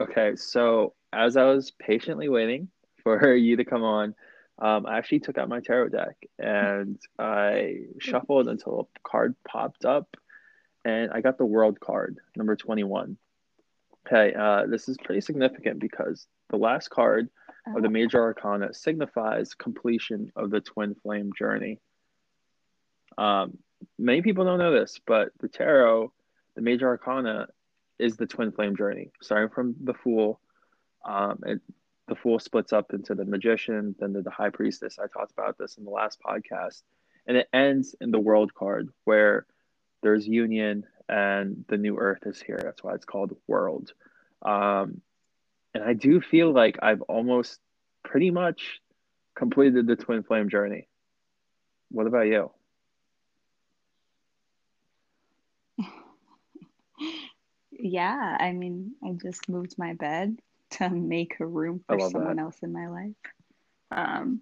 Okay, so as I was patiently waiting for you to come on, um, I actually took out my tarot deck and I shuffled until a card popped up, and I got the World card, number 21. Okay, uh, this is pretty significant because the last card of the Oh, major arcana signifies completion of the twin flame journey. Um, many people don't know this, but the tarot, the major arcana, is the twin flame journey, starting from the Fool. Um, it, the Fool splits up into the Magician, then to the High Priestess. I talked about this in the last podcast, and it ends in the World card, where there's union and the new Earth is here. That's why it's called World. Um, and I do feel like I've almost pretty much completed the twin flame journey. What about you? Yeah. I mean, I just moved my bed to make a room for someone that. else in my life. Um,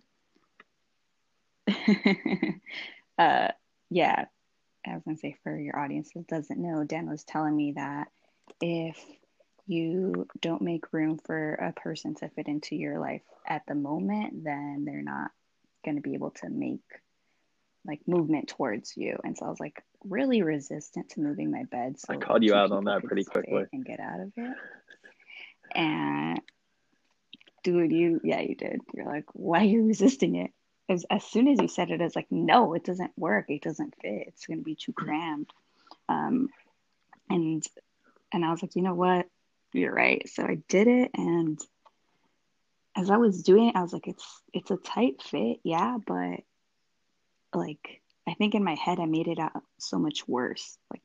uh, yeah, I was gonna say for your audience that doesn't know, Dan was telling me that if you don't make room for a person to fit into your life at the moment, then they're not gonna be able to make like movement towards you. And so I was like really resistant to moving my bed So I called you out on that pretty quickly. and get out of it. And dude, you yeah, you did. You're like, why are you resisting it? As, as soon as you said it, I was like, no, it doesn't work. It doesn't fit. It's going to be too crammed. Um, and and I was like, you know what? You're right. So I did it, and as I was doing it, I was like, it's it's a tight fit, yeah, but like I think in my head I made it out so much worse, like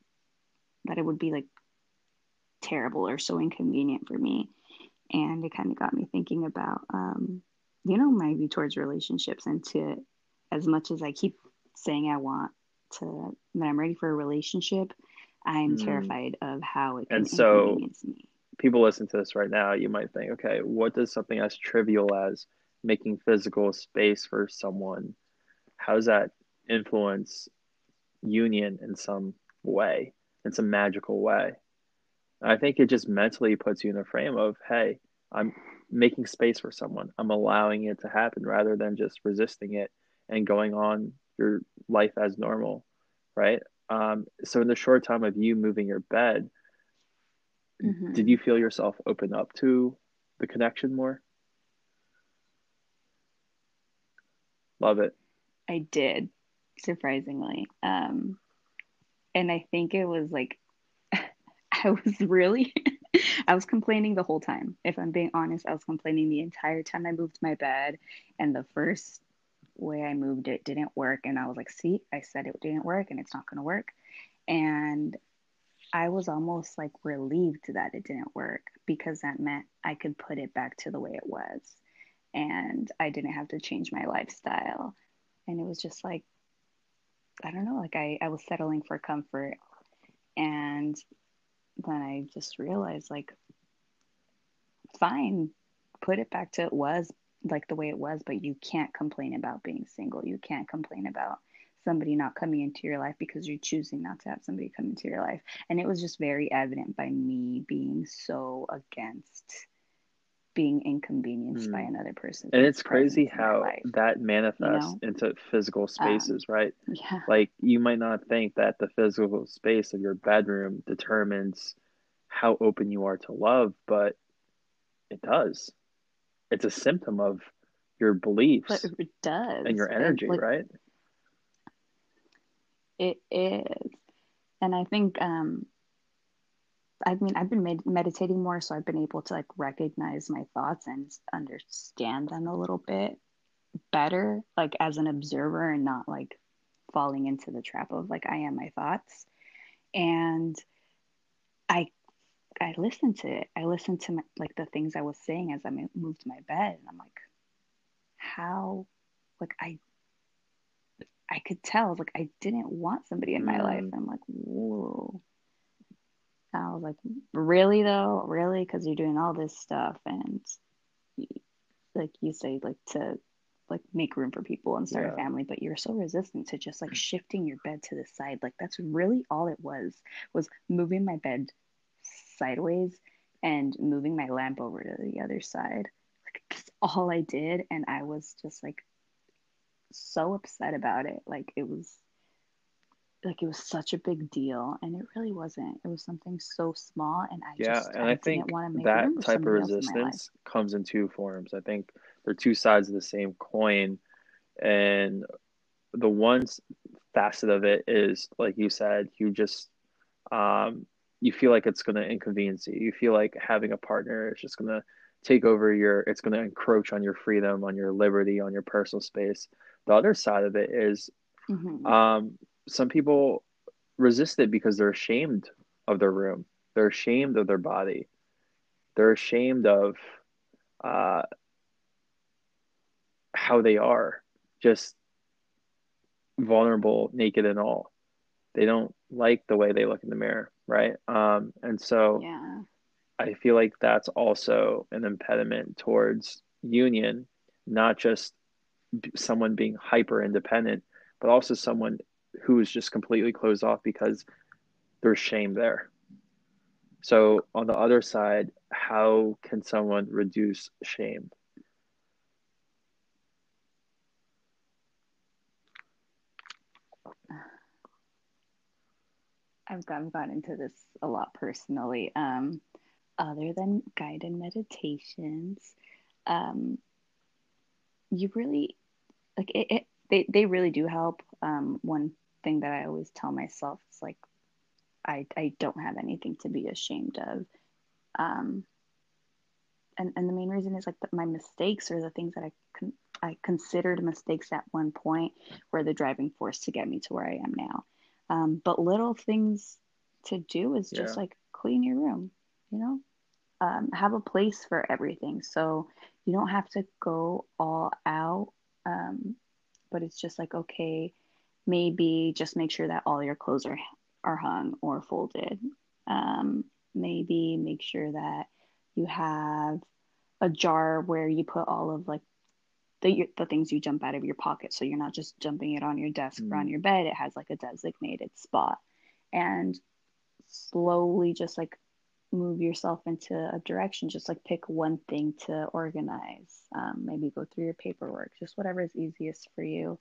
that it would be like terrible or so inconvenient for me. And it kind of got me thinking about, um, you know, my view towards relationships and to, as much as I keep saying I want to, that I'm ready for a relationship, I'm Mm. terrified of how it can And so inconvenience me. people listen to this right now, you might think, okay, what does something as trivial as making physical space for someone, how does that influence union in some way, in some magical way? I think it just mentally puts you in a frame of, hey, I'm making space for someone. I'm allowing it to happen rather than just resisting it and going on your life as normal, right? Um, so in the short time of you moving your bed, did Mm-hmm. you feel yourself open up to the connection more? Love it. I did, surprisingly. Um, and I think it was like, I was really, I was complaining the whole time. If I'm being honest, I was complaining the entire time I moved my bed. And the first way I moved it didn't work. And I was like, see, I said it didn't work and it's not going to work. And I was almost like relieved that it didn't work because that meant I could put it back to the way it was. And I didn't have to change my lifestyle. And it was just like, I don't know, like I, I was settling for comfort. And then I just realized, like, fine, put it back to it was like the way it was, but you can't complain about being single. You can't complain about somebody not coming into your life because you're choosing not to have somebody come into your life. And it was just very evident by me being so against being inconvenienced by Mm. another person. And it's crazy presence in my how life, that you manifests know? into physical Um, spaces, right? yeah. Like you might not think that the physical space of your bedroom determines how open you are to love, but it does. It's a symptom of your But beliefs it does, and your energy, like right? it is. And I think um I mean, I've been med- meditating more, so I've been able to like recognize my thoughts and understand them a little bit better, like as an observer and not like falling into the trap of like I am my thoughts. And I I listened to it. I listened to my, like the things I was saying as I moved my bed, and I'm like, how, like I I could tell like I didn't want somebody in my life. Mm, I'm like, whoa. I was like, really though, really, because you're doing all this stuff and like you say, like to like make room for people and start a family, but you're so resistant to just like shifting your bed to the side. Like that's really all it was was moving my bed sideways and moving my lamp over to the other side. Like, that's all I did. And I was just like so upset about it. Like it was like it was such a big deal and it really wasn't. It was something so small and i yeah just and i, i think didn't want to make that type of else in resistance comes in two forms. I think they're two sides of the same coin and the one facet of it is like you said you just um you feel like it's going to inconvenience you. You feel like having a partner is just going to take over your it's going to encroach on your freedom on your liberty on your personal space. The other side of it is hmm um some people resist it because they're ashamed of their room. They're ashamed of their body. They're ashamed of uh how they are. Just vulnerable naked and all. They don't like the way they look in the mirror, right? Um, and so yeah. I feel like that's also an impediment towards union, not just someone being hyper independent, but also someone who is just completely closed off because there's shame there. So on the other side, how can someone reduce shame? i've gotten, gotten into this a lot personally um other than guided meditations um you really like it, it they, they really do help um one thing that i always tell myself is like i i don't have anything to be ashamed of um and and the main reason is like that my mistakes or the things that I con- I considered mistakes at one point were the driving force to get me to where I am now. Um, but little things to do is Yeah. just like clean your room, you know, um, have a place for everything. So you don't have to go all out. Um, but it's just like okay, maybe just make sure that all your clothes are are hung or folded. Um, maybe make sure that you have a jar where you put all of like the the things you jump out of your pocket. So you're not just jumping it on your desk or on Mm, your bed. It has like a designated spot. And slowly just like move yourself into a direction. Just like pick one thing to organize. Um, maybe go through your paperwork. Just whatever is easiest for you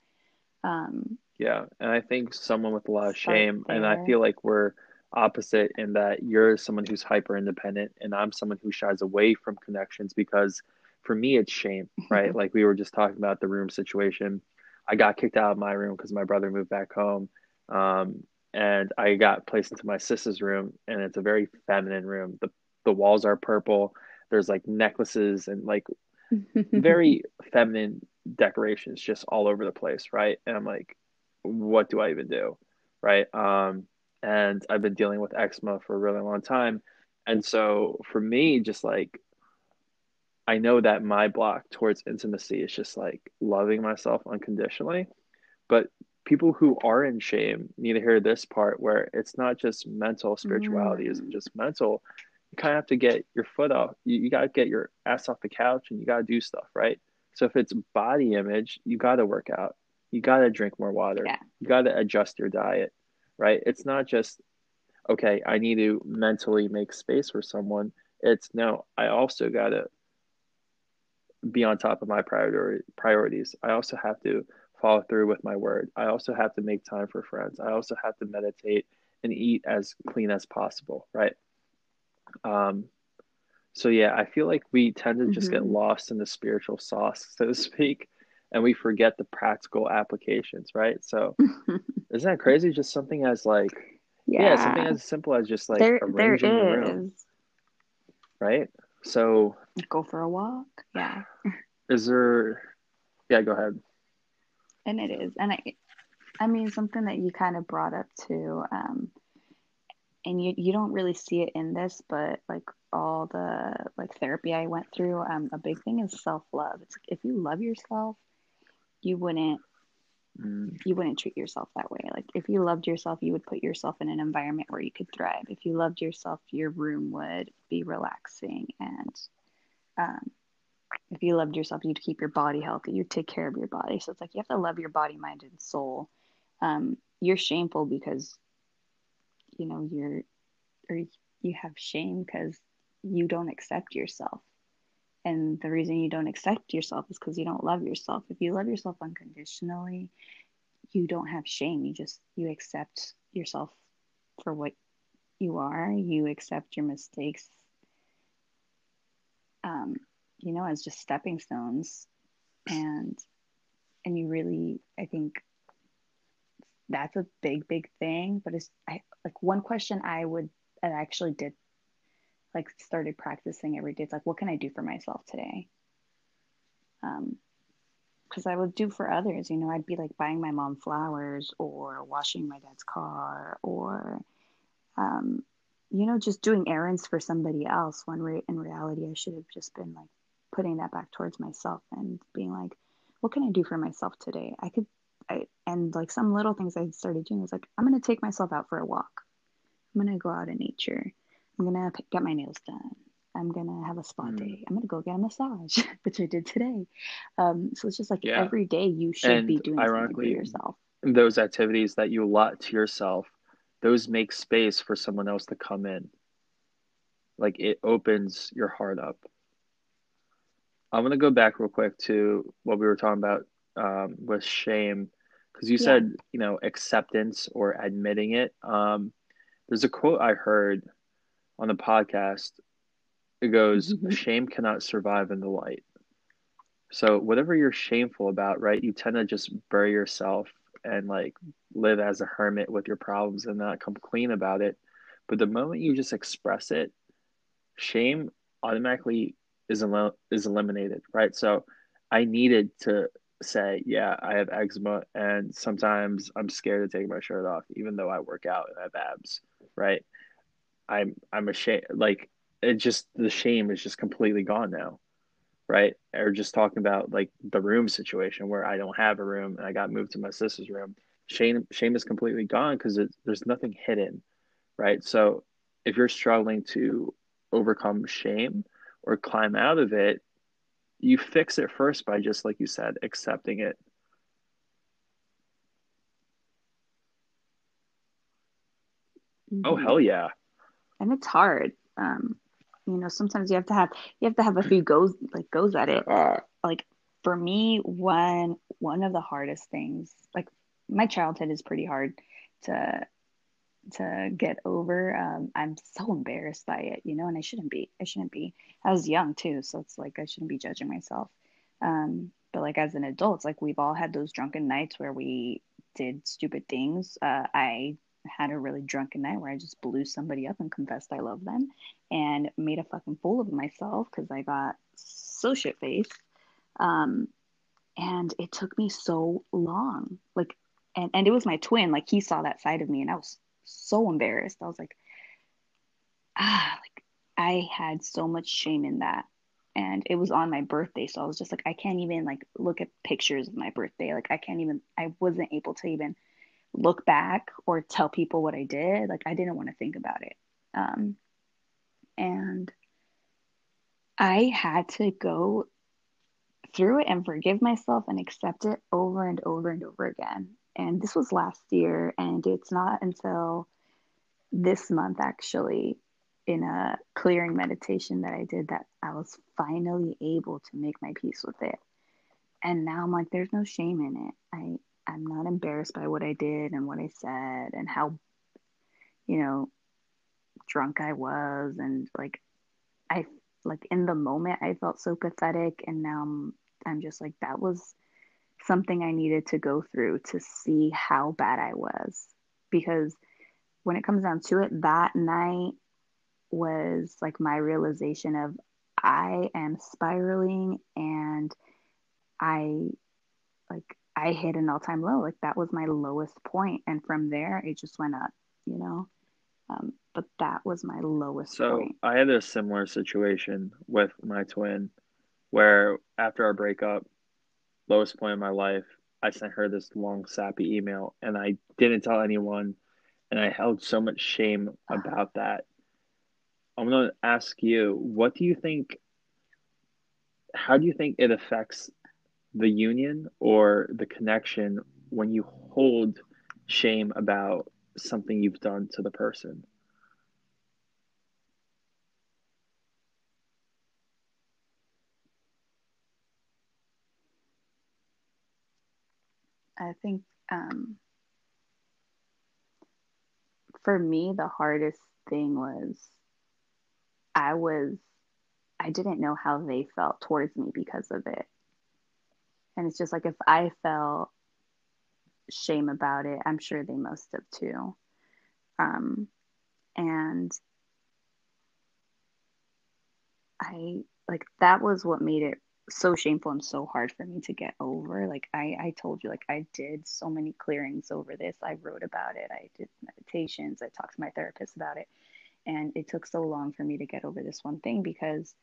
um, yeah. And I think someone with a lot of shame, and I feel like we're opposite in that you're someone who's hyper independent, and I'm someone who shies away from connections because for me, it's shame, right? Like we were just talking about the room situation. I got kicked out of my room because my brother moved back home. Um, and I got placed into my sister's room, and it's a very feminine room. The the walls are purple. There's like necklaces and like very feminine decorations just all over the place, right? And I'm like, what do I even do? Right. Um, and I've been dealing with eczema for a really long time. And so for me, just like, I know that my block towards intimacy is just like loving myself unconditionally. But people who are in shame need to hear this part where it's not just mental, spirituality isn't mm, just mental. You kind of have to get your foot off. You, you got to get your ass off the couch and you got to do stuff, right? So if it's body image, you got to work out. You got to drink more water. yeah You got to adjust your diet, right? It's not just, okay, I need to mentally make space for someone. It's no, I also got to be on top of my priority priorities. I also have to follow through with my word. I also have to make time for friends. I also have to meditate and eat as clean as possible, right? Um, so yeah, I feel like we tend to just get hmm lost in the spiritual sauce, so to speak, and we forget the practical applications, right? So isn't that crazy? Just something as like, yeah, something as simple as just like there there arranging your room, right? So go for a walk yeah is there, yeah, go ahead. and it is and i i mean something that you kind of brought up too um and you you don't really see it in this but like all the like therapy i went through um a big thing is self-love. It's like if you love yourself you wouldn't Mm, you wouldn't treat yourself that way. Like if you loved yourself you would put yourself in an environment where you could thrive. If you loved yourself your room would be relaxing and um if you loved yourself you'd keep your body healthy. You'd take care of your body. So it's like you have to love your body mind and soul. Um you're shameful because you know you're or you have shame because you don't accept yourself. And the reason you don't accept yourself is because you don't love yourself. If you love yourself unconditionally, you don't have shame. You just you accept yourself for what you are. You accept your mistakes um, you know, as just stepping stones. And and you really I think that's a big, big thing. But it's I, like one question I would I actually did like started practicing every day. It's like, what can I do for myself today? Um, because I would do for others, you know, I'd be like buying my mom flowers or washing my dad's car or, um, you know, just doing errands for somebody else. When re- in reality, I should have just been like putting that back towards myself and being like, what can I do for myself today? I could, I, and like some little things I started doing was like, I'm going to take myself out for a walk. I'm going to go out in nature. I'm going to get my nails done. I'm going to have a spa mm. day. I'm going to go get a massage, which I did today. Um, so it's just like yeah. every day you should and be doing something for yourself. Those activities that you allot to yourself, those make space for someone else to come in. Like it opens your heart up. I'm going to go back real quick to what we were talking about um, with shame because you yeah. said you know acceptance or admitting it um, there's a quote i heard on the podcast it goes mm-hmm. shame cannot survive in the light so whatever you're shameful about right you tend to just bury yourself and like live as a hermit with your problems and not come clean about it but the moment you just express it shame automatically is el- is eliminated right so i needed to say, yeah, I have eczema, and sometimes I'm scared to take my shirt off, even though I work out and I have abs, right? I'm I'm ashamed. Like it just the shame is just completely gone now, right? Or just talking about like the room situation where I don't have a room and I got moved to my sister's room. Shame shame is completely gone because there's nothing hidden, right? So if you're struggling to overcome shame or climb out of it, you fix it first by just like you said accepting it. Oh, mm-hmm. oh hell yeah. And it's hard um you know sometimes you have to have you have to have a few goes like goes at it. Uh, like for me one one of the hardest things like my childhood is pretty hard to to get over. Um, I'm so embarrassed by it, you know, and I shouldn't be. I shouldn't be. I was young too, so it's like I shouldn't be judging myself. Um, but like as an adult, it's like we've all had those drunken nights where we did stupid things. Uh, I had a really drunken night where I just blew somebody up and confessed I love them and made a fucking fool of myself because I got so shit faced. Um, and it took me so long. Like, and, and it was my twin. Like, he saw that side of me, and I was so embarrassed. I was like, ah, like I had so much shame in that. And it was on my birthday. So I was just like, I can't even like look at pictures of my birthday. Like I can't even I wasn't able to even look back or tell people what I did. Like I didn't want to think about it. Um and I had to go through it and forgive myself and accept it over and over and over again and this was last year and it's not until this month actually in a clearing meditation that I did that I was finally able to make my peace with it. And now I'm like there's no shame in it. I I'm not embarrassed by what I did and what I said and how you know drunk I was and like I like in the moment I felt so pathetic and now I'm I'm just like that was something I needed to go through to see how bad I was. Because when it comes down to it, that night was like my realization of I am spiraling and I like I hit an all time low. Like that was my lowest point, and from there it just went up. You know, um, but that was my lowest. So point. I had a similar situation with my twin, where after our breakup, lowest point in my life, I sent her this long sappy email and I didn't tell anyone and I held so much shame about that. I'm going to ask you, what do you think how do you think it affects the union or the connection when you hold shame about something you've done to the person? I think um, for me, the hardest thing was I was, I didn't know how they felt towards me because of it. And it's just like if I felt shame about it, I'm sure they must have too. Um, and I like that was what made it so shameful and so hard for me to get over. Like I, I told you, like I did so many clearings over this. I wrote about it. I did meditations. I talked to my therapist about it. And it took so long for me to get over this one thing because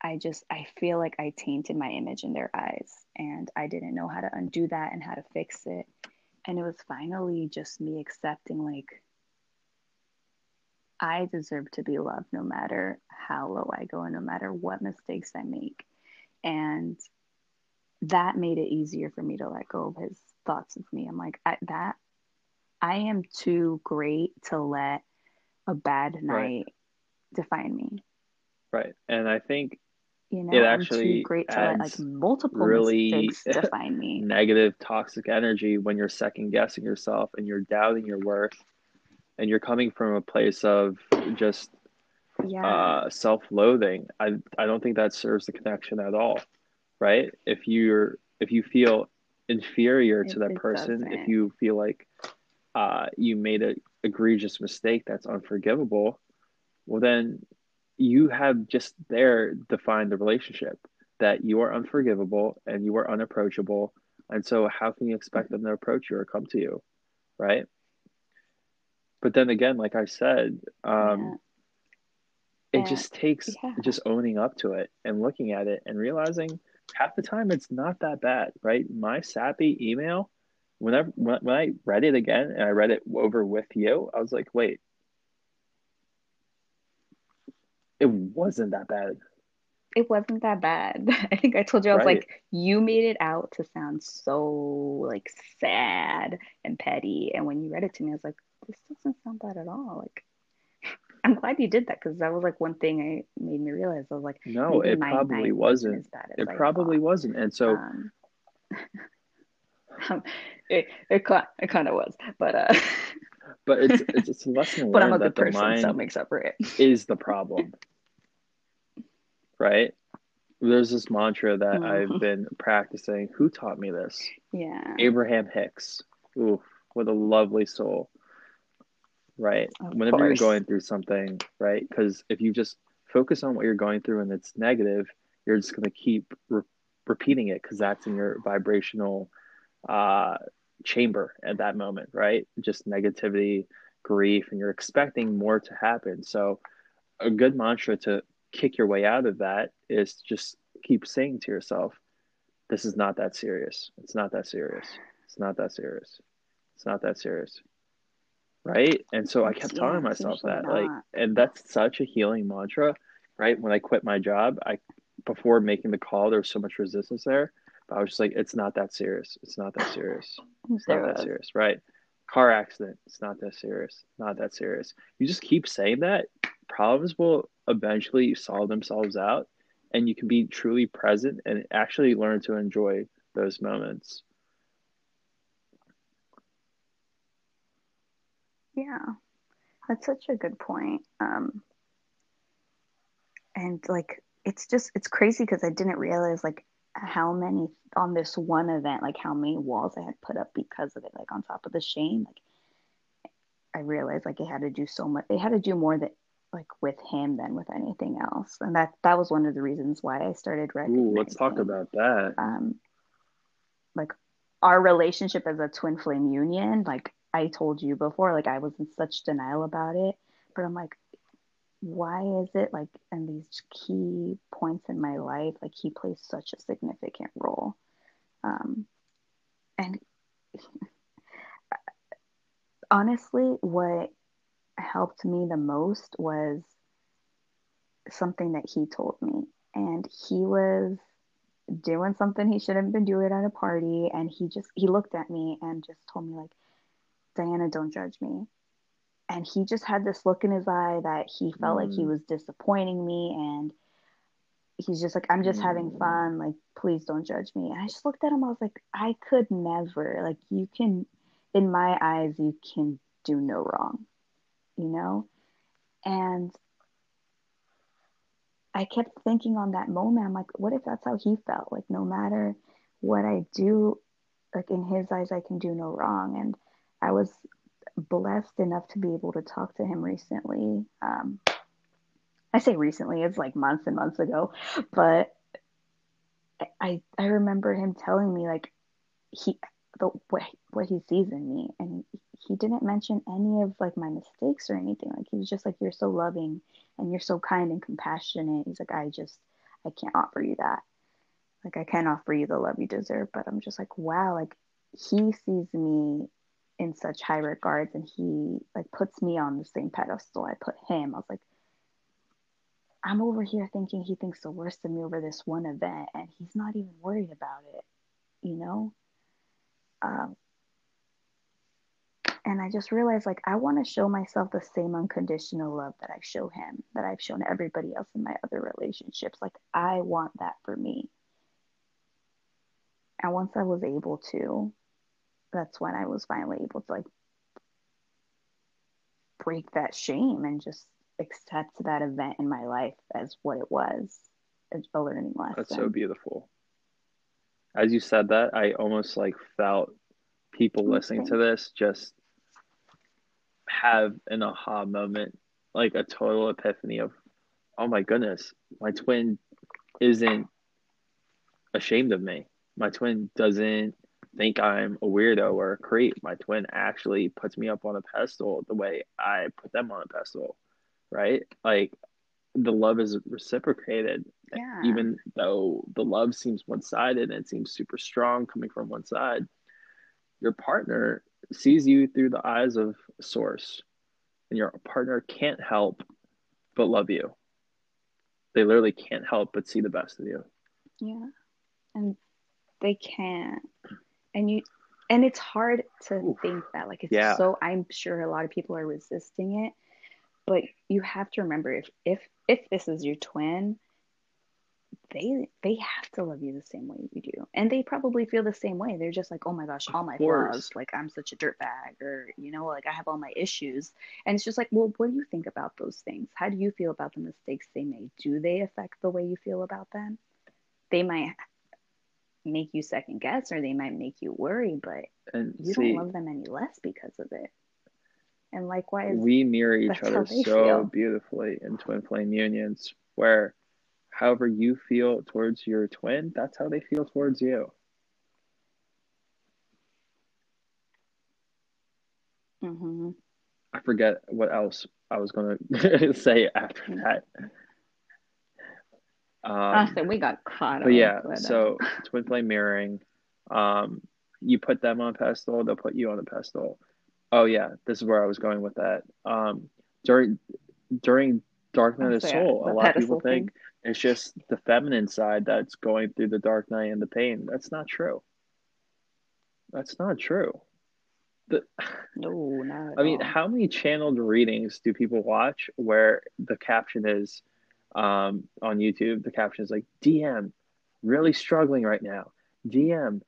I just I feel like I tainted my image in their eyes and I didn't know how to undo that and how to fix it. And it was finally just me accepting like I deserve to be loved no matter how low I go and no matter what mistakes I make. And that made it easier for me to let go of his thoughts of me. I'm like, I, that I am too great to let a bad night right. define me. Right. And I think you know, it actually I'm too great to let like multiple really define me. Negative, toxic energy when you're second guessing yourself and you're doubting your worth and you're coming from a place of just yeah. uh, self-loathing i i don't think that serves the connection at all right if you're if you feel inferior to that person doesn't. if you feel like uh, you made an egregious mistake that's unforgivable well then you have just there defined the relationship that you are unforgivable and you are unapproachable and so how can you expect them to approach you or come to you right but then again, like I said, um, yeah. It just takes yeah. just owning up to it and looking at it and realizing half the time it's not that bad, right? My sappy email, whenever when, when I read it again and I read it over with you, I was like, wait, it wasn't that bad. It wasn't that bad. I think I told you I was right. like, you made it out to sound so like sad and petty, and when you read it to me, I was like, this doesn't sound bad at all. Like, I'm glad you did that because that was like one thing I made me realize. I was like, no, it probably wasn't. It probably thought. wasn't. And so, um, it it, it kind of was, but uh, but it's it's, it's a lesson but I'm a good person, so makes up for it. is the problem, right? There's this mantra that mm-hmm. I've been practicing. Who taught me this? Yeah, Abraham Hicks. Ooh, what a lovely soul right? Of Whenever course. you're going through something, right? Because if you just focus on what you're going through and it's negative, you're just going to keep re- repeating it because that's in your vibrational uh, chamber at that moment, right? Just negativity, grief, and you're expecting more to happen. So, a good mantra to kick your way out of that is just keep saying to yourself, This is not that serious. It's not that serious. It's not that serious. It's not that serious right? And so I kept yeah, telling myself that, not. like, and that's such a healing mantra, right? When I quit my job, I before making the call, there was so much resistance there, but I was just like, it's not that serious. It's not that serious. It's not that serious, right? Car accident. It's not that serious. Not that serious. You just keep saying that, problems will eventually solve themselves out, and you can be truly present and actually learn to enjoy those moments. Yeah, that's such a good point. Um, and like, it's just, it's crazy because I didn't realize like how many on this one event, like how many walls I had put up because of it, like on top of the shame. Like, I realized like it had to do so much, it had to do more that like with him than with anything else. And that, that was one of the reasons why I started. Ooh, let's talk about that. Um, like our relationship as a twin flame union, like I told you before, like I was in such denial about it, but I'm like, why is it like in these key points in my life, like he plays such a significant role? Um, and honestly, what helped me the most was something that he told me. And he was doing something he shouldn't have been doing at a party. And he just, he looked at me and just told me, like, Diana, don't judge me. And he just had this look in his eye that he felt mm. like he mm. was disappointing me. And he's just like, I'm just mm. having fun. Like, please don't judge me. And I just looked at him. I was like, I could never. Like, you can, in my eyes, you can do no wrong, you know? And I kept thinking on that moment, I'm like, what if that's how he felt? Like, no matter what I do, like in his eyes, I can do no wrong. And I was blessed enough to be able to talk to him recently. Um, I say recently, it's like months and months ago, but I I remember him telling me like he the what what he sees in me, and he didn't mention any of like my mistakes or anything. Like he was just like, "You're so loving and you're so kind and compassionate." He's like, "I just I can't offer you that. Like I can't offer you the love you deserve." But I'm just like, wow, like he sees me in such high regards, and he like puts me on the same pedestal I put him. I was like I'm over here thinking he thinks the worst of me over this one event, and he's not even worried about it, you know? Um, and I just realized, like, I want to show myself the same unconditional love that I show him, that I've shown everybody else in my other relationships. Like, I want that for me. And once I was able to, that's when I was finally able to, like, break that shame and just accept that event in my life as what it was as a learning lesson. That's so beautiful. As you said that, I almost like felt people okay. listening to this just have an aha moment, like a total epiphany of, oh my goodness, my twin isn't ashamed of me. My twin doesn't think I'm a weirdo or a creep. My twin actually puts me up on a pedestal the way I put them on a pedestal right? Like the love is reciprocated. Yeah. Even though the love seems one sided and it seems super strong coming from one side, your partner sees you through the eyes of source. And your partner can't help but love you. They literally can't help but see the best of you. Yeah. And they can't. And you and it's hard to Oof. think that. Like it's yeah. so I'm sure a lot of people are resisting it but you have to remember if if if this is your twin they they have to love you the same way you do and they probably feel the same way they're just like oh my gosh all my flaws like i'm such a dirtbag or you know like i have all my issues and it's just like well what do you think about those things how do you feel about the mistakes they made do they affect the way you feel about them they might make you second guess or they might make you worry but and you see, don't love them any less because of it and likewise we mirror each other so feel. beautifully in twin flame unions where however you feel towards your twin that's how they feel towards you mm-hmm. i forget what else i was going to say after mm. that um, Honestly, we got caught but yeah uh... so twin flame mirroring um, you put them on pedestal they'll put you on a pedestal Oh yeah, this is where I was going with that. Um, during during Dark Night of the Soul, a lot of people think it's just the feminine side that's going through the dark night and the pain. That's not true. That's not true. The, no, not I mean, how many channeled readings do people watch where the caption is um, on YouTube? The caption is like DM, really struggling right now. DM,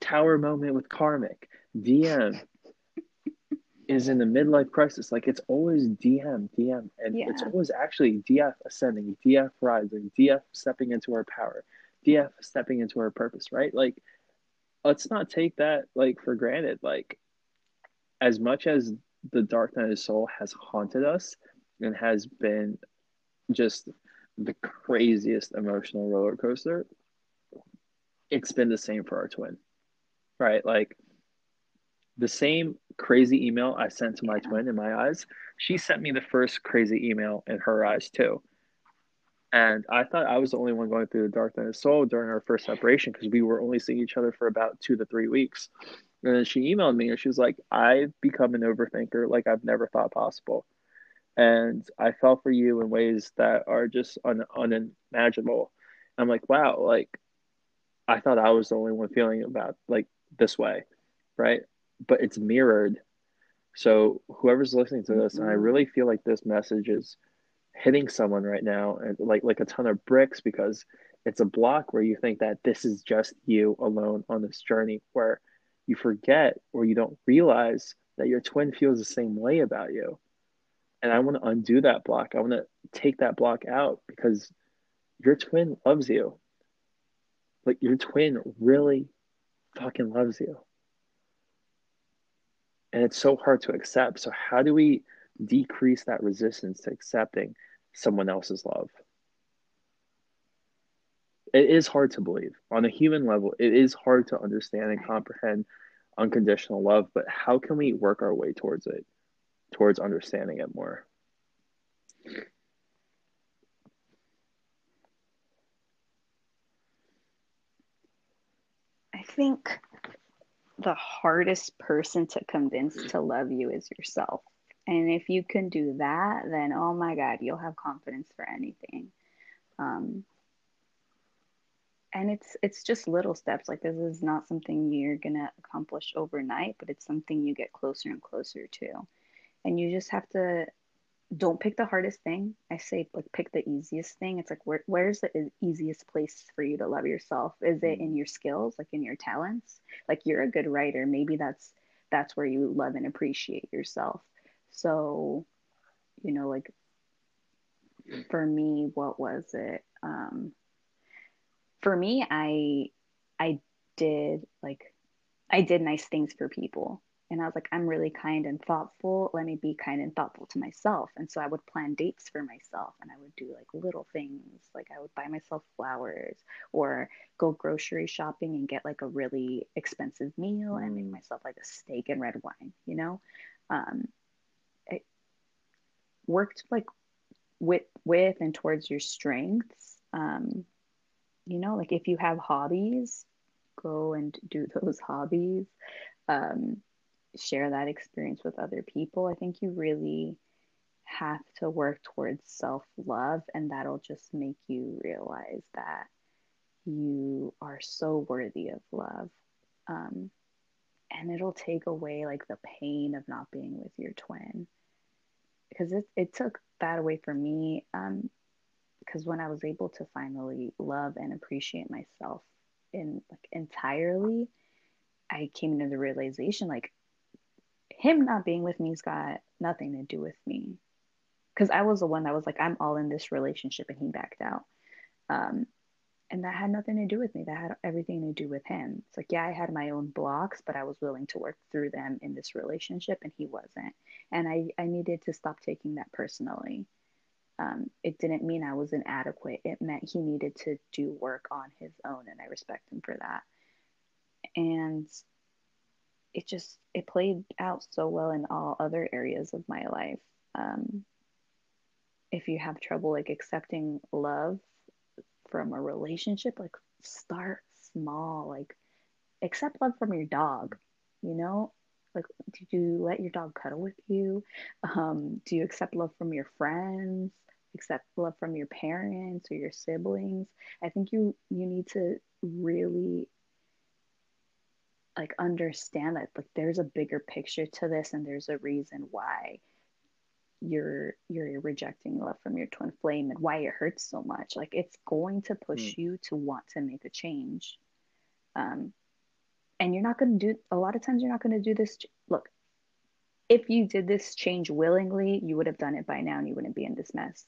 tower moment with karmic. DM, is in the midlife crisis. Like it's always DM, DM, and yeah. it's always actually DF ascending, DF rising, DF stepping into our power, DF stepping into our purpose, right? Like, let's not take that like for granted. Like, as much as the dark night of soul has haunted us and has been just the craziest emotional roller coaster, it's been the same for our twin, right? Like the same crazy email I sent to my twin in my eyes, she sent me the first crazy email in her eyes too. And I thought I was the only one going through the dark night of soul during our first separation because we were only seeing each other for about two to three weeks. And then she emailed me and she was like, I've become an overthinker like I've never thought possible. And I fell for you in ways that are just un- unimaginable. I'm like, wow, like I thought I was the only one feeling about like this way, right? but it's mirrored. So whoever's listening to this, and I really mm-hmm. feel like this message is hitting someone right now, and like like a ton of bricks because It's a block where you think that this is just you alone on this journey, where you forget or you don't realize that your twin feels the same way about you. And I want to undo that block. I want to take that block out because your twin loves you. Like your twin really fucking loves you. And it's so hard to accept. So, how do we decrease that resistance to accepting someone else's love? It is hard to believe. On a human level, it is hard to understand and comprehend unconditional love, but how can we work our way towards it, towards understanding it more? I think the hardest person to convince to love you is yourself. And if you can do that, then oh my God, you'll have confidence for anything. Um, and it's it's just little steps. Like this is not something you're gonna accomplish overnight, but it's something you get closer and closer to. And you just have to don't pick the hardest thing. I say like pick the easiest thing. It's like where where's the easiest place for you to love yourself? Is it in mm. your skills, like in your talents? Like you're a good writer, maybe that's that's where you love and appreciate yourself. So, you know, like for me, what was it? Um for me, I I did like I did nice things for people and I was like, I'm really kind and thoughtful. Let me be kind and thoughtful to myself. And so I would plan dates for myself and I would do like little things. Like I would buy myself flowers or go grocery shopping and get like a really expensive meal mm. and make mm. myself like a steak and red wine, you know? Um, it worked like with, with and towards your strengths. Um, you know, like if you have hobbies, go and do those hobbies. Um, share that experience with other people. I think you really have to work towards self love, and that'll just make you realize that you are so worthy of love. Um, and it'll take away like the pain of not being with your twin because it, it took that away from me um, because when i was able to finally love and appreciate myself in like entirely i came into the realization like him not being with me's got nothing to do with me. Because i was the one that was like i'm all in this relationship and he backed out. Um, and that had nothing to do with me. That had everything to do with him. It's like yeah i had my own blocks but i was willing to work through them in this relationship and he wasn't. And i i needed to stop taking that personally. Um, it didn't mean i was inadequate it meant he needed to do work on his own and i respect him for that. And it just it played out so well in all other areas of my life. Um, if you have trouble like accepting love from a relationship like start small like accept love from your dog you know? Like do you let your dog cuddle with you? Um, do you accept love from your friends? Accept love from your parents or your siblings? I think you you need to really like understand that like there's a bigger picture to this and there's a reason why you're you're rejecting love from your twin flame and why it hurts so much. Like it's going to push mm. you to want to make a change. Um and you're not going to do a lot of times you're not going to do this look if you did this change willingly you would have done it by now and you wouldn't be in this mess.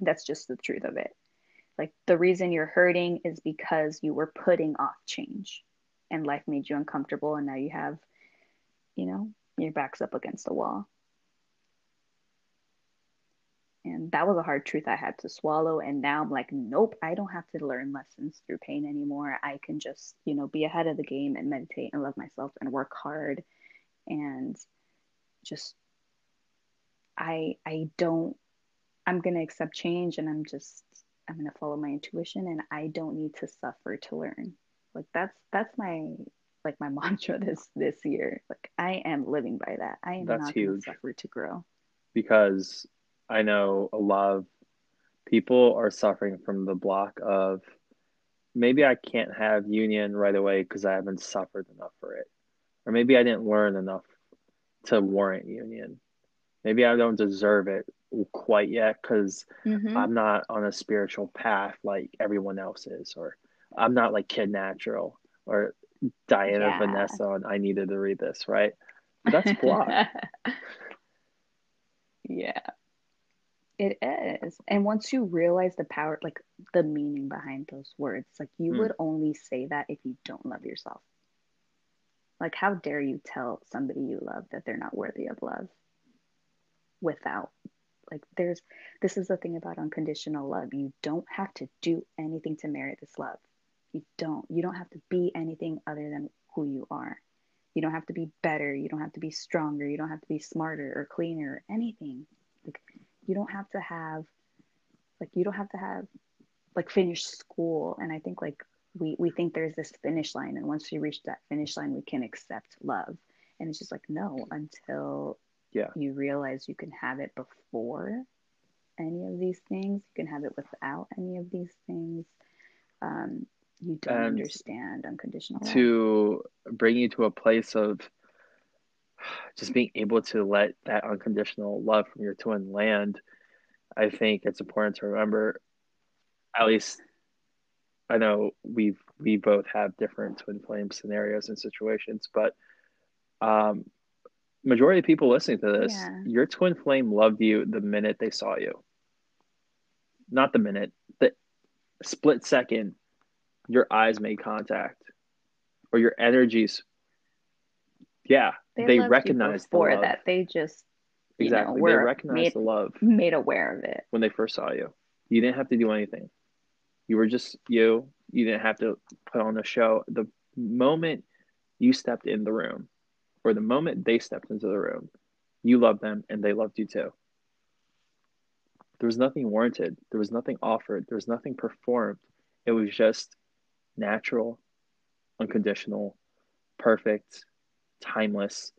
That's just the truth of it. Like the reason you're hurting is because you were putting off change and life made you uncomfortable and now you have you know your back's up against the wall. And that was a hard truth i had to swallow and now i'm like nope i don't have to learn lessons through pain anymore. I can just you know be ahead of the game and meditate and love myself and work hard. And just i i don't i'm going to accept change and i'm just i'm going to follow my intuition and i don't need to suffer to learn like that's that's my like my mantra this this year. Like I am living by that. I am that's not to suffer to grow. Because I know a lot of people are suffering from the block of maybe I can't have union right away because I haven't suffered enough for it. Or maybe I didn't learn enough to warrant union. maybe I don't deserve it quite yet because Mm-hmm. I'm not on a spiritual path like everyone else is, or I'm not like Kid Natural or Diana Yeah. Vanessa on I Needed to Read This, right? That's guac. yeah. It is. And once you realize the power, like the meaning behind those words, like you Mm. would only say that if you don't love yourself. Like, how dare you tell somebody you love that they're not worthy of love without, like, there's, this is the thing about unconditional love. You don't have to do anything to merit this love. You don't. You don't have to be anything other than who you are. You don't have to be better. You don't have to be stronger. You don't have to be smarter or cleaner or anything. Like, you don't have to have, like, you don't have to have, like, finish school. And I think, like, we, we think there's this finish line. And once we reach that finish line, we can accept love. And it's just like, no, until Yeah. you realize you can have it before any of these things, you can have it without any of these things. Um, you don't And understand unconditional love. to bring you to a place of just being able to let that unconditional love from your twin land, I think it's important to remember, at least I know we've we both have different twin flame scenarios and situations, but um majority of people listening to this, Yeah. your twin flame loved you the minute they saw you. Not the minute, the split second your eyes made contact or your energies. Yeah, they, you recognized the love. that. They just you know, Exactly. they recognized made- the love made aware of it. when they first saw you. You didn't have to do anything. You were just you. You didn't have to put on a show. The moment you stepped in the room, or the moment they stepped into the room, you loved them and they loved you too. There was nothing warranted. There was nothing offered. There was nothing performed. It was just natural, unconditional, perfect, timeless,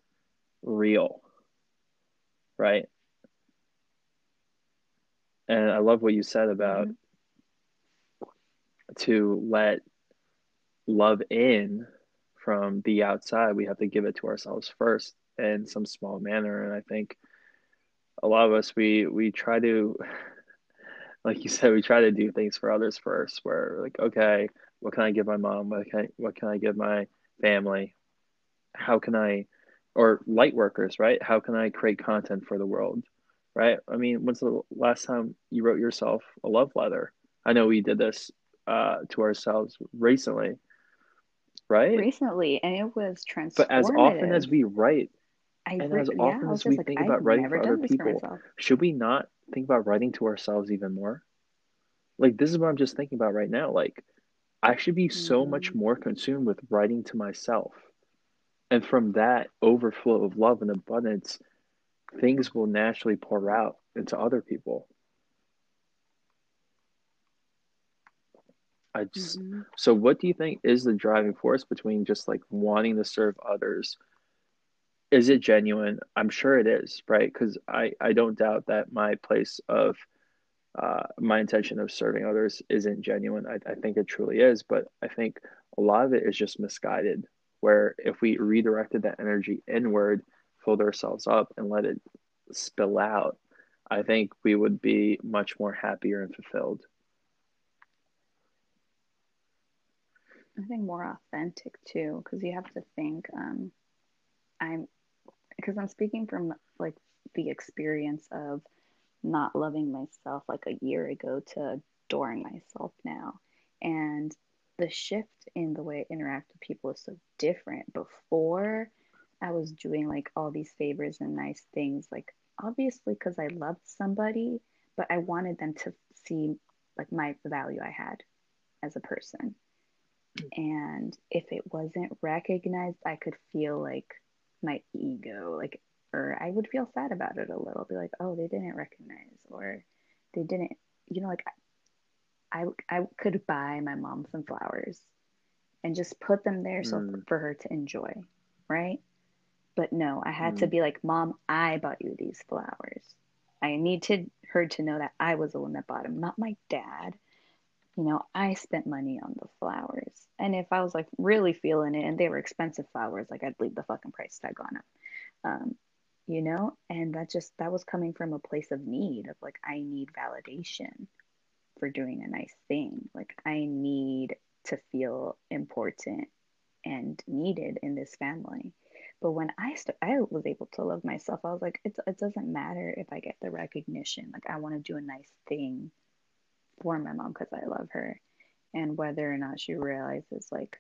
real. Right? And I love what you said about Mhm. to let love in from the outside, we have to give it to ourselves first in some small manner. And I think a lot of us we we try to like you said, we try to do things for others first, where like, okay, what can I give my mom? What can I, what can I give my family? How can I or light workers, right? How can I create content for the world? Right? I mean, when's the last time you wrote yourself a love letter? I know we did this uh, to ourselves recently, right? Recently, and it was transformative. But as often as we write, I and re- as often was as we like, think I've about writing for other for people, should we not think about writing to ourselves even more? Like this is what I'm just thinking about right now. Like I should be so much Mhm. more consumed with writing to myself. And from that overflow of love and abundance, things will naturally pour out into other people. I just, Mhm. so what do you think is the driving force between just like wanting to serve others? Is it genuine? I'm sure it is, right? Because I, I don't doubt that my place of uh, my intention of serving others isn't genuine. I, I think it truly is, but I think a lot of it is just misguided. Where if we redirected that energy inward, filled ourselves up, and let it spill out, I think we would be much more happier and fulfilled. I think more authentic too, because you have to think. Um, I'm because I'm speaking from like the experience of not loving myself like a year ago to adoring myself now, and the shift in the way I interact with people is so different. Before, I was doing like all these favors and nice things, like obviously because I loved somebody, but I wanted them to see like my the value I had as a person. And if it wasn't recognized, I could feel like my ego, like, or I would feel sad about it a little, be like, oh, they didn't recognize, or they didn't, you know, like I, I could buy my mom some flowers and just put them there so Mm. for her to enjoy, right? But no, I had to Mm. be like, Mom, I bought you these flowers. I needed her to know that I was the one that bought them, not my dad. You know, I spent money on the flowers. And if I was like really feeling it and they were expensive flowers, like I'd leave the fucking price tag on them. Um, you know? And that just, that was coming from a place of need of like, I need validation for doing a nice thing. Like, I need to feel important and needed in this family. But when I st- I was able to love myself, I was like, it, it doesn't matter if I get the recognition. Like, I want to do a nice thing for my mom because I love her. And whether or not she realizes, like,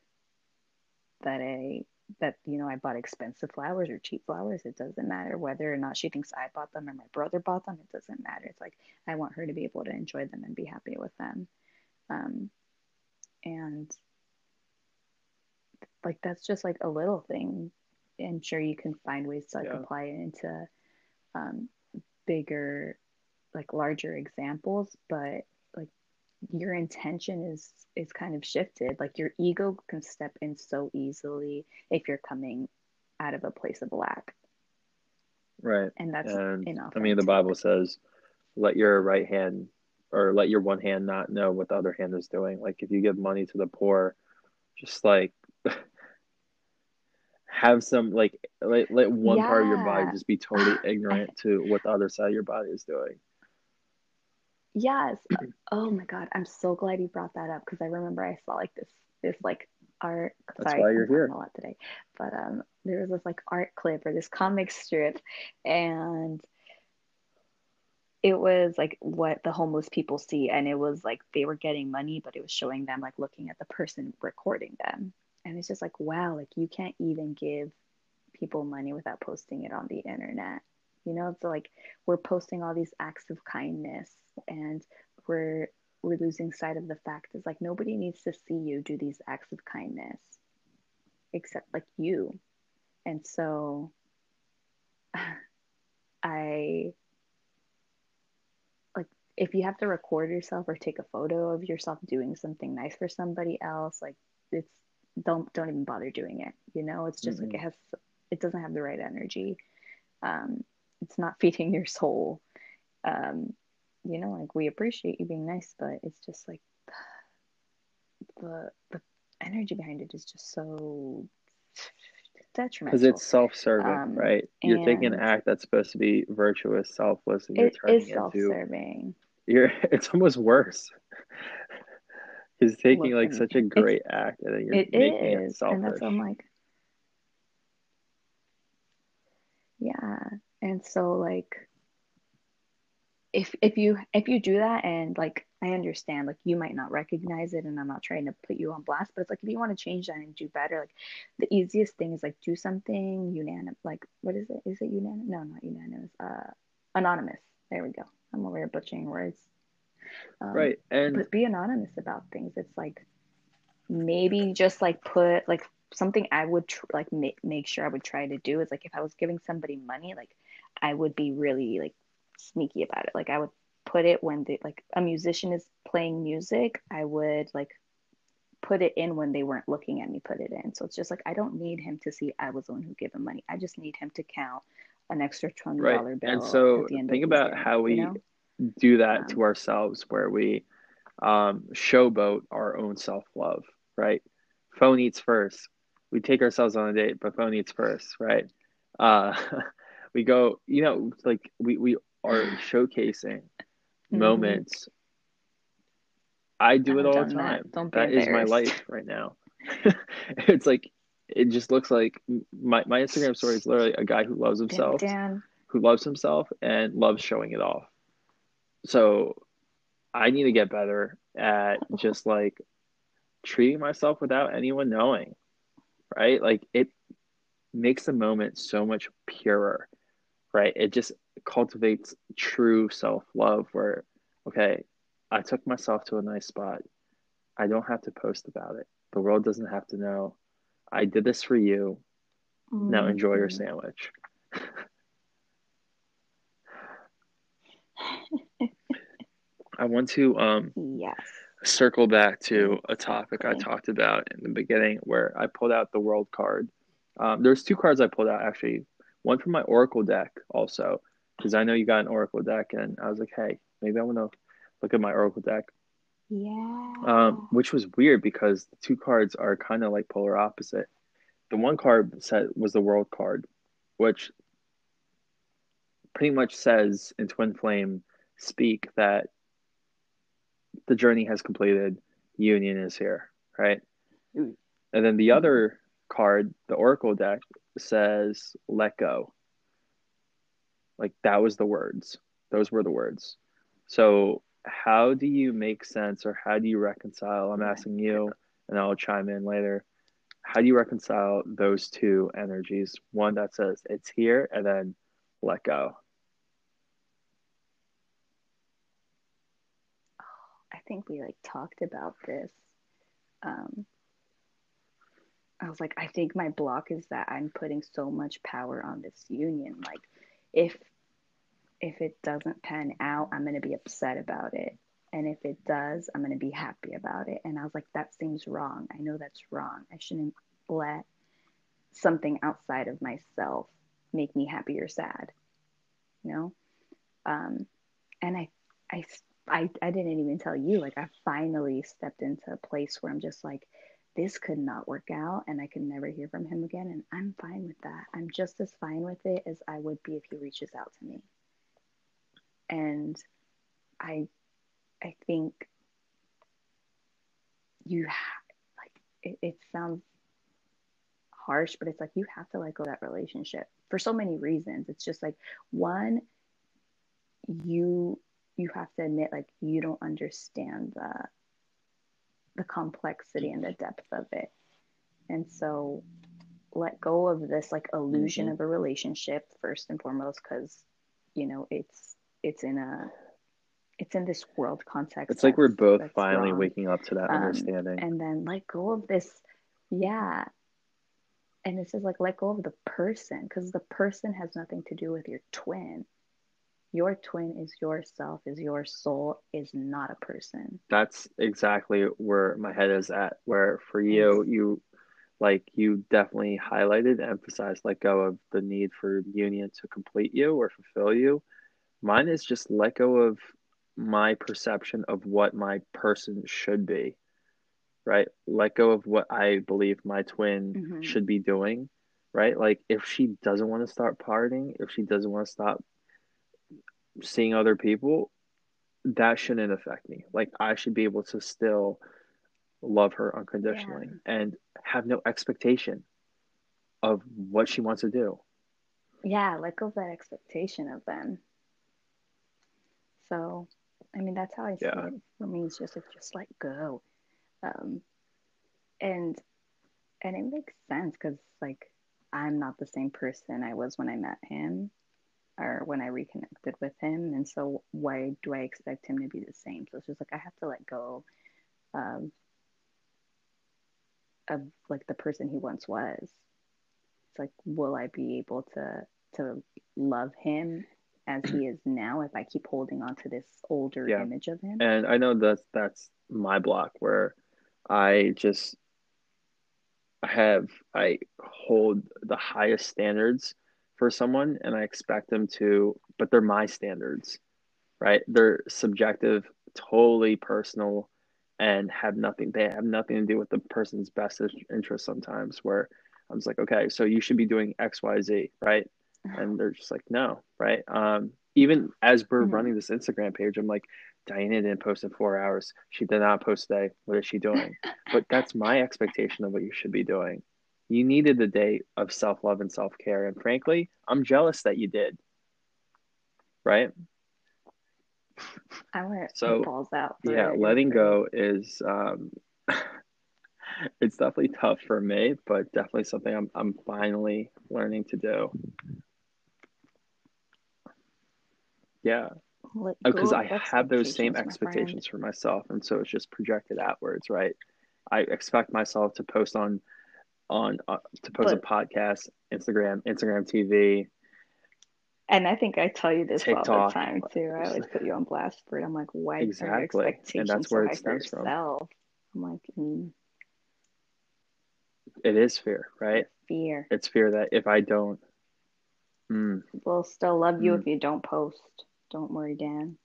that I that you know I bought expensive flowers or cheap flowers. It doesn't matter whether or not she thinks I bought them or my brother bought them. It doesn't matter. It's like I want her to be able to enjoy them and be happy with them. Um, and like that's just like a little thing. And sure, you can find ways to like yeah. apply it into um, bigger, like larger examples, but your intention is is kind of shifted like your ego can step in so easily if you're coming out of a place of lack. Right. And that's and, i mean the bible says let your right hand or let your one hand not know what the other hand is doing. Like if you give money to the poor just like have some like let, let one yeah. part of your body just be totally ignorant to what the other side of your body is doing Yes. Oh my God. I'm so glad you brought that up because I remember I saw like this this like art. That's sorry, why you're here. A lot today, but um, there was this like art clip or this comic strip, and it was like what the homeless people see, and it was like they were getting money, but it was showing them like looking at the person recording them, and it's just like wow, like you can't even give people money without posting it on the internet. You know, it's like we're posting all these acts of kindness and we're we're losing sight of the fact is like nobody needs to see you do these acts of kindness except like you. And so i like if you have to record yourself or take a photo of yourself doing something nice for somebody else like it's don't don't even bother doing it you know? It's just mm-hmm. like it has it doesn't have the right energy. Um it's not feeding your soul um you know, like we appreciate you being nice, but it's just like the the energy behind it is just so detrimental. Because it's self-serving, um, right? You're taking an act that's supposed to be virtuous, selfless, and you're turning it self-serving. You're it's almost worse. He's taking like such a great act, and then you're it making is, it selfish. And that's I'm like, yeah. And so like if if you if you do that and like I understand like you might not recognize it and I'm not trying to put you on blast, but it's like if you want to change that and do better, like the easiest thing is like do something unanimous like what is it? Is it unanimous? No, not unanimous. Uh anonymous. There we go. I'm over here butchering words. Um, right. And but be anonymous about things. It's like maybe just like put like something I would tr- like make make sure I would try to do is like if I was giving somebody money, like I would be really like sneaky about it. Like I would put it when the like a musician is playing music, I would like put it in when they weren't looking at me put it in. So it's just like I don't need him to see I was the one who gave him money. I just need him to count an extra twenty dollar right. bill. And so think about day, how we you know? do that um, to ourselves where we um, showboat our own self love, right? Phone eats first. We take ourselves on a date, but phone eats first, right? Uh, we go, you know, like we, we are showcasing mm-hmm. moments. I do it all the time. That, that is my life right now. it's like it just looks like my, my Instagram story is literally a guy who loves himself, who loves himself and loves showing it off. So I need to get better at just like treating myself without anyone knowing. Right? Like it makes the moment so much purer. Right? It just cultivates true self love where, okay, I took myself to a nice spot. I don't have to post about it. The world doesn't have to know. I did this for you. Mm-hmm. Now enjoy your sandwich. I want to um yes. circle back to a topic I talked about in the beginning where I pulled out the world card. Um, there's two cards I pulled out actually. One from my Oracle deck also, because I know you got an Oracle deck, and I was like, hey, maybe I want to look at my Oracle deck. Yeah. Um, which was weird because the two cards are kind of like polar opposite. The one card set was the World card, which pretty much says in twin flame speak that the journey has completed, union is here, right? And then the other card, the oracle deck, says let go. Like that was the words. Those were the words. So how do you make sense or how do you reconcile? I'm asking you and I'll chime in later. How do you reconcile those two energies? One that says it's here and then let go. I think we like talked about this. Um, I was like, I think my block is that I'm putting so much power on this union. Like, if if it doesn't pan out, I'm gonna be upset about it, and if it does, I'm gonna be happy about it. And I was like, that seems wrong. I know that's wrong. I shouldn't let something outside of myself make me happy or sad. You know, um, and I I I, I didn't even tell you, like, I finally stepped into a place where I'm just like, this could not work out and I could never hear from him again. And I'm fine with that. I'm just as fine with it as I would be if he reaches out to me. And I, I think you ha- like, it, it sounds harsh, but it's like you have to let go that relationship for so many reasons. It's just like, one, you you have to admit like you don't understand the the complexity and the depth of it and so let go of this like illusion mm-hmm. of a relationship first and foremost because you know it's it's in a it's in this world context it's like we're both finally wrong. waking up to that um, understanding and then let go of this yeah and this is like let go of the person because the person has nothing to do with your twin your twin is yourself is your soul is not a person. That's exactly where my head is at where for you you like you definitely highlighted emphasized let go of the need for union to complete you or fulfill you. Mine is just let go of my perception of what my person should be right? Let go of what i believe my twin mm-hmm. should be doing right? Like if she doesn't want to start partying if she doesn't want to stop seeing other people, that shouldn't affect me. Like I should be able to still love her unconditionally yeah. and have no expectation of what she wants to do. Yeah, let go of that expectation of them. So, I mean, that's how I see yeah. it. For me, it's just like just let go, um, and and it makes sense because like I'm not the same person I was when I met him or when I reconnected with him. And so why do I expect him to be the same? So it's just like I have to let go of of like the person he once was. It's like will I be able to to love him as he is now if I keep holding on to this older yeah. image of him? And I know that's that's my block where I just have I hold the highest standards for someone and I expect them to, but they're my standards, right? They're subjective, totally personal, and have nothing, they have nothing to do with the person's best interest sometimes. Where I'm just like, okay, so you should be doing X, Y, Z, right? And they're just like, no, right? Um, even as we're mm-hmm. running this Instagram page, I'm like, Diana didn't post in four hours. She did not post today. What is she doing? but that's my expectation of what you should be doing. You needed the day of self love and self care. And frankly, I'm jealous that you did. Right? I want so, balls out. Yeah, letting go is um, it's definitely tough for me, but definitely something I'm I'm finally learning to do. Yeah. Because I have those same expectations for myself, and so it's just projected outwards, right? I expect myself to post on on uh, to post but, a podcast, Instagram, Instagram TV. And I think I tell you this TikTok. all the time too. I always put you on blast for it. I'm like, why exactly, expectations and that's where it stems from. I'm like, mm. it is fear, right? Fear. It's fear that if I don't, mm, we'll still love you mm. if you don't post. Don't worry, Dan.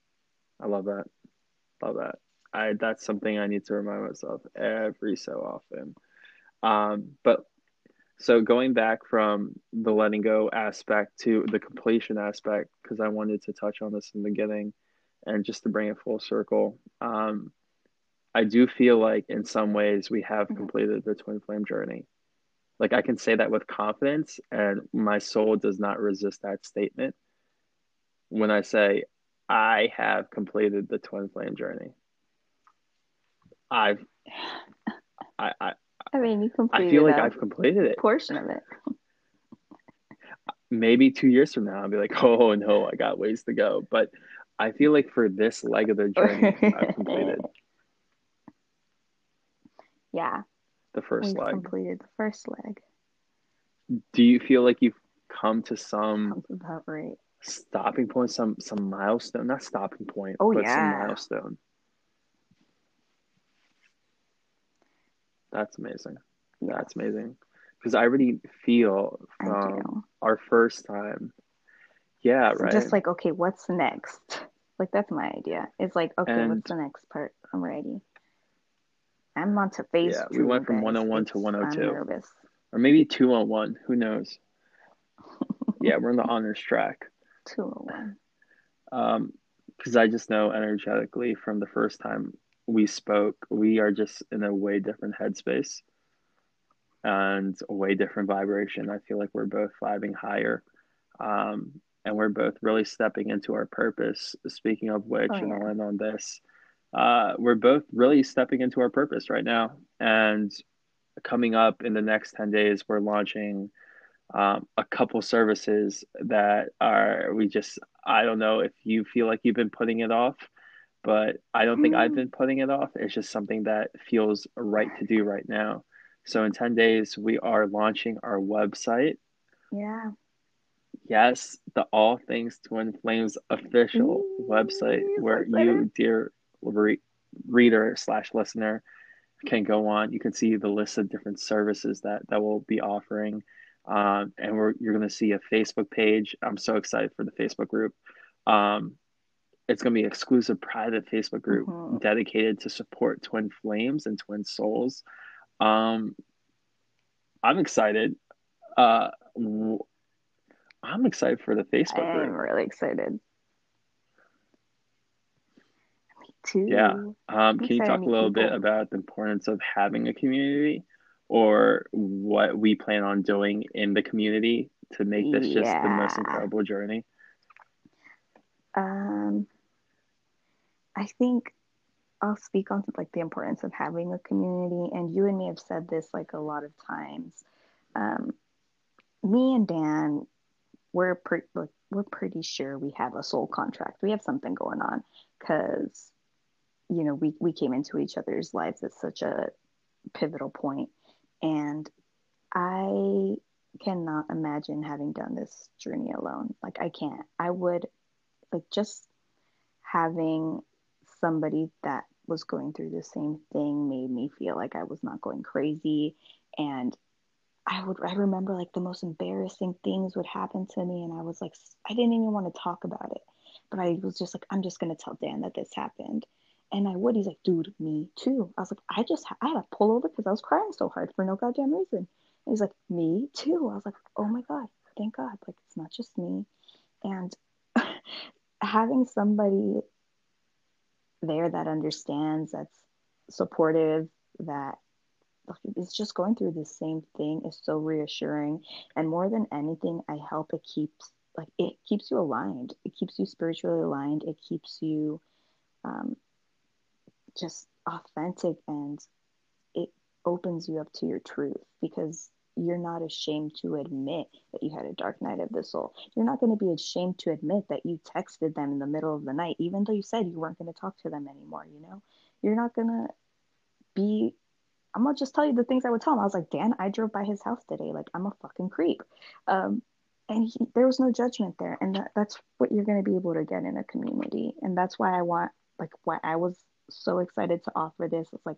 I love that. Love that. I that's something I need to remind myself every so often. Um, but So going back from the letting go aspect to the completion aspect, because I wanted to touch on this in the beginning, and just to bring it full circle, um, I do feel like in some ways we have Mhm. completed the twin flame journey. Like I can say that with confidence, and my soul does not resist that statement when I say I have completed the twin flame journey. I've I I, I mean, you completed I feel like I've completed it. portion of it. Maybe two years from now, I'll be like, oh no, I got ways to go. But I feel like for this leg of the journey, I've completed yeah, the first we've leg. completed the first leg. Do you feel like you've come to some about right. stopping point, some some milestone? Not stopping point, Oh, but some milestone. That's amazing. That's amazing. Because I already feel from our first time. Yeah, So right. just like, okay, what's next? Like that's my idea. It's like, okay, And- what's the next part? I'm ready. I'm on to phase Yeah, we went from guys. 101 to It's- 102. I'm nervous. or maybe two on one. Who knows? yeah, we're in the honors track. Two oh one. Um, because I just know energetically from the first time we spoke, we are just in a way different headspace and a way different vibration. I feel like we're both vibing higher. Um, and we're both really stepping into our purpose. Speaking of which, Oh, and I'll end on this, uh, we're both really stepping into our purpose right now. And coming up in the next 10 days, we're launching um, a couple services that are, we just, I don't know if you feel like you've been putting it off, but I don't think I've Hmm. been putting it off. It's just something that feels right to do right now. So in 10 days, we are launching our website. Yeah. Yes, the All Things Twin Flames official Ooh, website where you, dear re- reader slash listener, can go on. You can see the list of different services that that we'll be offering, um, and we're you're going to see a Facebook page. I'm so excited for the Facebook group. Um, it's going to be an exclusive private Facebook group Mhm. dedicated to support twin flames and twin souls. Um, I'm excited. Uh, w- I'm excited for the Facebook group. I am really excited. Me too. Yeah. Um, can you talk a little bit about the importance of having a community or what we plan on doing in the community to make this just the most incredible journey? Um, I think I'll speak on like the importance of having a community, and you and me have said this like a lot of times. Um, me and Dan, we're pretty like, we're pretty sure we have a soul contract. We have something going on because you know we we came into each other's lives at such a pivotal point, and I cannot imagine having done this journey alone. Like I can't. I would like just having somebody that was going through the same thing made me feel like I was not going crazy. And I would I remember like the most embarrassing things would happen to me and I was like I didn't even want to talk about it. But I was just like I'm just going to tell Dan that this happened. And I would he's like dude me too. I was like I just I had to pull over because I was crying so hard for no goddamn reason. And he's like me too. I was like oh my god thank god like it's not just me. And having somebody there that understands, that's supportive, that is just going through the same thing is so reassuring. And more than anything, I help it keeps like it keeps you aligned. It keeps you spiritually aligned. It keeps you um, just authentic and it opens you up to your truth because you're not ashamed to admit that you had a dark night of the soul. You're not going to be ashamed to admit that you texted them in the middle of the night, even though you said you weren't going to talk to them anymore. You know, you're not going to be. I'm gonna just tell you the things I would tell him. I was like, Dan, I drove by his house today. Like, I'm a fucking creep. Um, and he, there was no judgment there. And that, that's what you're going to be able to get in a community. And that's why I want, like, why I was so excited to offer this. It's like,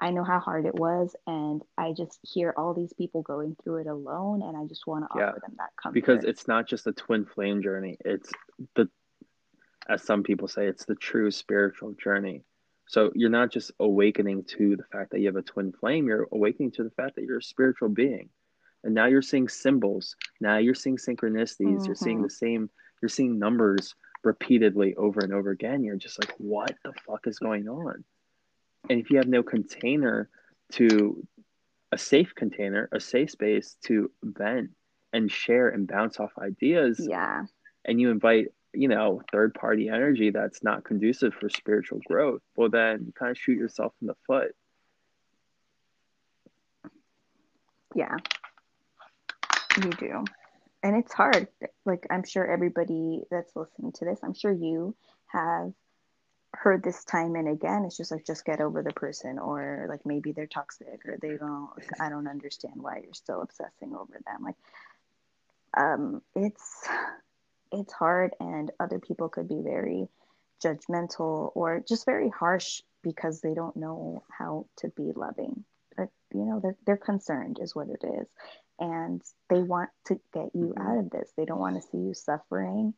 I know how hard it was, and I just hear all these people going through it alone, and I just want to Yeah, offer them that comfort. Because it's not just a twin flame journey. It's the, as some people say, it's the true spiritual journey. So you're not just awakening to the fact that you have a twin flame, you're awakening to the fact that you're a spiritual being. and now you're seeing symbols now you're seeing synchronicities mm-hmm. you're seeing the same you're seeing numbers repeatedly over and over again you're just like what the fuck is going on and if you have no container to a safe container a safe space to vent and share and bounce off ideas yeah. and you invite you know third party energy that's not conducive for spiritual growth well then you kind of shoot yourself in the foot. Yeah. You do. And it's hard. Like i'm sure everybody that's listening to this i'm sure you have heard this time and again it's just like just get over the person or like maybe they're toxic or they don't i don't understand why you're still obsessing over them. Like um it's it's hard and other people could be very judgmental or just very harsh because they don't know how to be loving. But you know they're, they're concerned is what it is. And they want to get you mm-hmm. out of this. They don't want to see you suffering.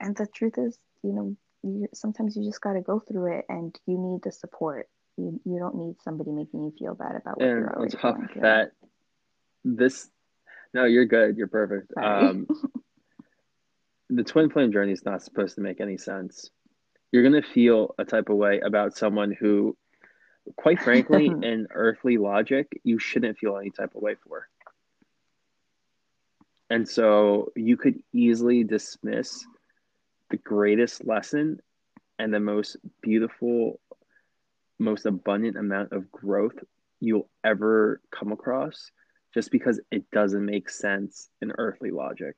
And the truth is you know you, sometimes you just got to go through it and you need the support you, you don't need somebody making you feel bad about what and you're already on top of that this no you're good you're perfect um the twin flame journey is not supposed to make any sense. You're going to feel a type of way about someone who, quite frankly, in earthly logic, you shouldn't feel any type of way for. And so you could easily dismiss the greatest lesson and the most beautiful, most abundant amount of growth you'll ever come across just because it doesn't make sense in earthly logic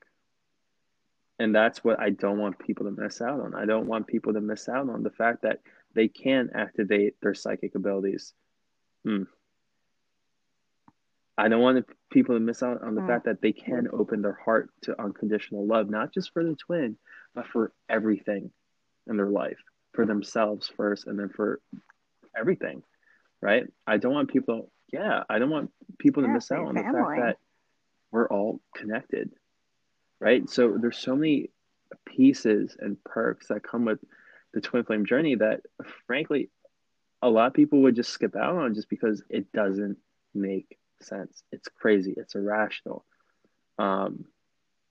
and that's what I don't want people to miss out on. I don't want people to miss out on the fact that they can activate their psychic abilities. Hmm. I don't want people to miss out on the mm. fact that they can open their heart to unconditional love, not just for the twin, but for everything in their life, for themselves first, and then for everything. Right? I don't want people. Yeah, I don't want people to miss out on family. the fact that we're all connected right? So there's so many pieces and perks that come with the twin flame journey that frankly a lot of people would just skip out on just because it doesn't make sense. It's crazy. It's irrational. Um,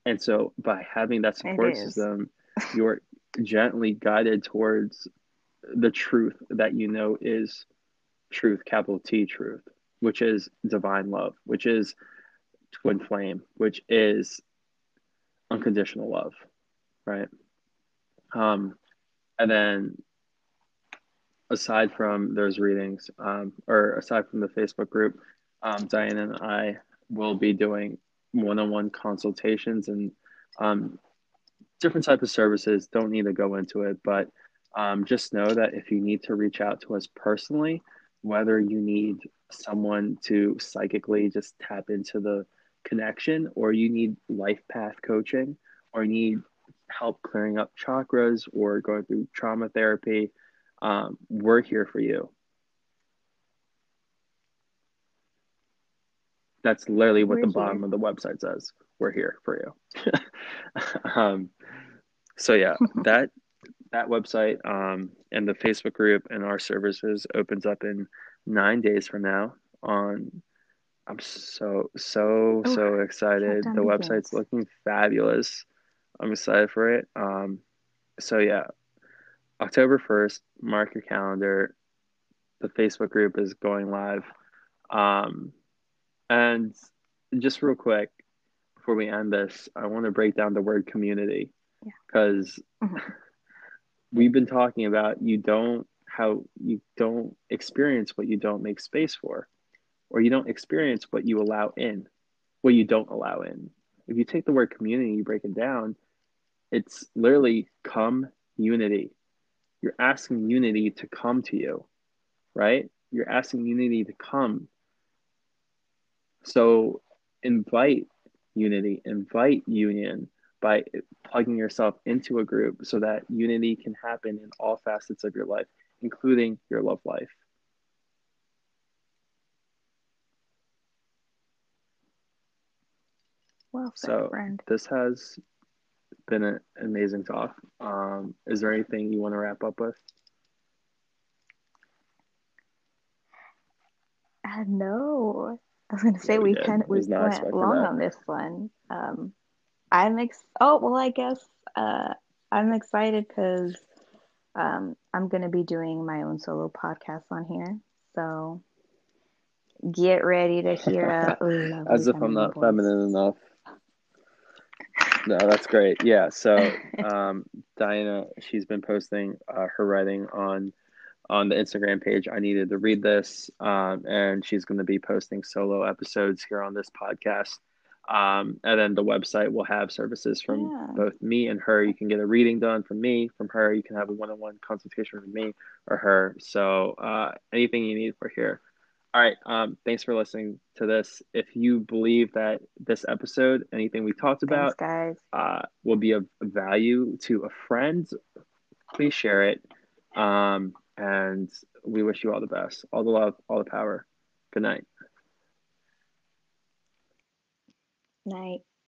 and so by having that support system, you're gently guided towards the truth that you know is truth, capital T truth, which is divine love, which is twin flame, which is unconditional love, right? Um, and then aside from those readings, um, or aside from the Facebook group, um, Diane and I will be doing one-on-one consultations and um, different type of services. Don't need to go into it, but um, just know that if you need to reach out to us personally, whether you need someone to psychically just tap into the connection or you need life path coaching or need help clearing up chakras or going through trauma therapy, um, we're here for you. That's literally what we're the bottom of the website says. We're here for you. um, so yeah, that that website um, and the Facebook group and our services opens up in nine days from now on I'm so so oh, so excited. The website's looking fabulous. I'm excited for it. Um, so yeah, October first. Mark your calendar. The Facebook group is going live. Um, and just real quick before we end this, I want to break down the word community because yeah. mm-hmm. we've been talking about you don't how you don't experience what you don't make space for or you don't experience what you allow in, what you don't allow in. If you take the word community, you break it down, it's literally come unity. You're asking unity to come to you, right? You're asking unity to come. So invite unity, invite union by plugging yourself into a group so that unity can happen in all facets of your life, including your love life. Well said, so friend. this has been an amazing talk. Um, is there anything you want to wrap up with? Uh, no. I was gonna say we we kind of we went long that. on this one. Um, I'm ex. Oh well, I guess uh, I'm excited because um, I'm gonna be doing my own solo podcast on here. So get ready to hear a As if I'm not voice. feminine enough. No, that's great. Yeah. So, um, Diana, she's been posting uh, her writing on on the Instagram page. I needed to read this, um, and she's going to be posting solo episodes here on this podcast. Um, and then the website will have services from Yeah. both me and her. You can get a reading done from me, from her. You can have a one-on-one consultation from me or her. So uh, anything you need for here. All right. Um, thanks for listening to this. If you believe that this episode, anything we talked Thanks, about, guys. uh, will be of value to a friend, please share it. Um, and we wish you all the best, all the love, all the power. Good night. Night.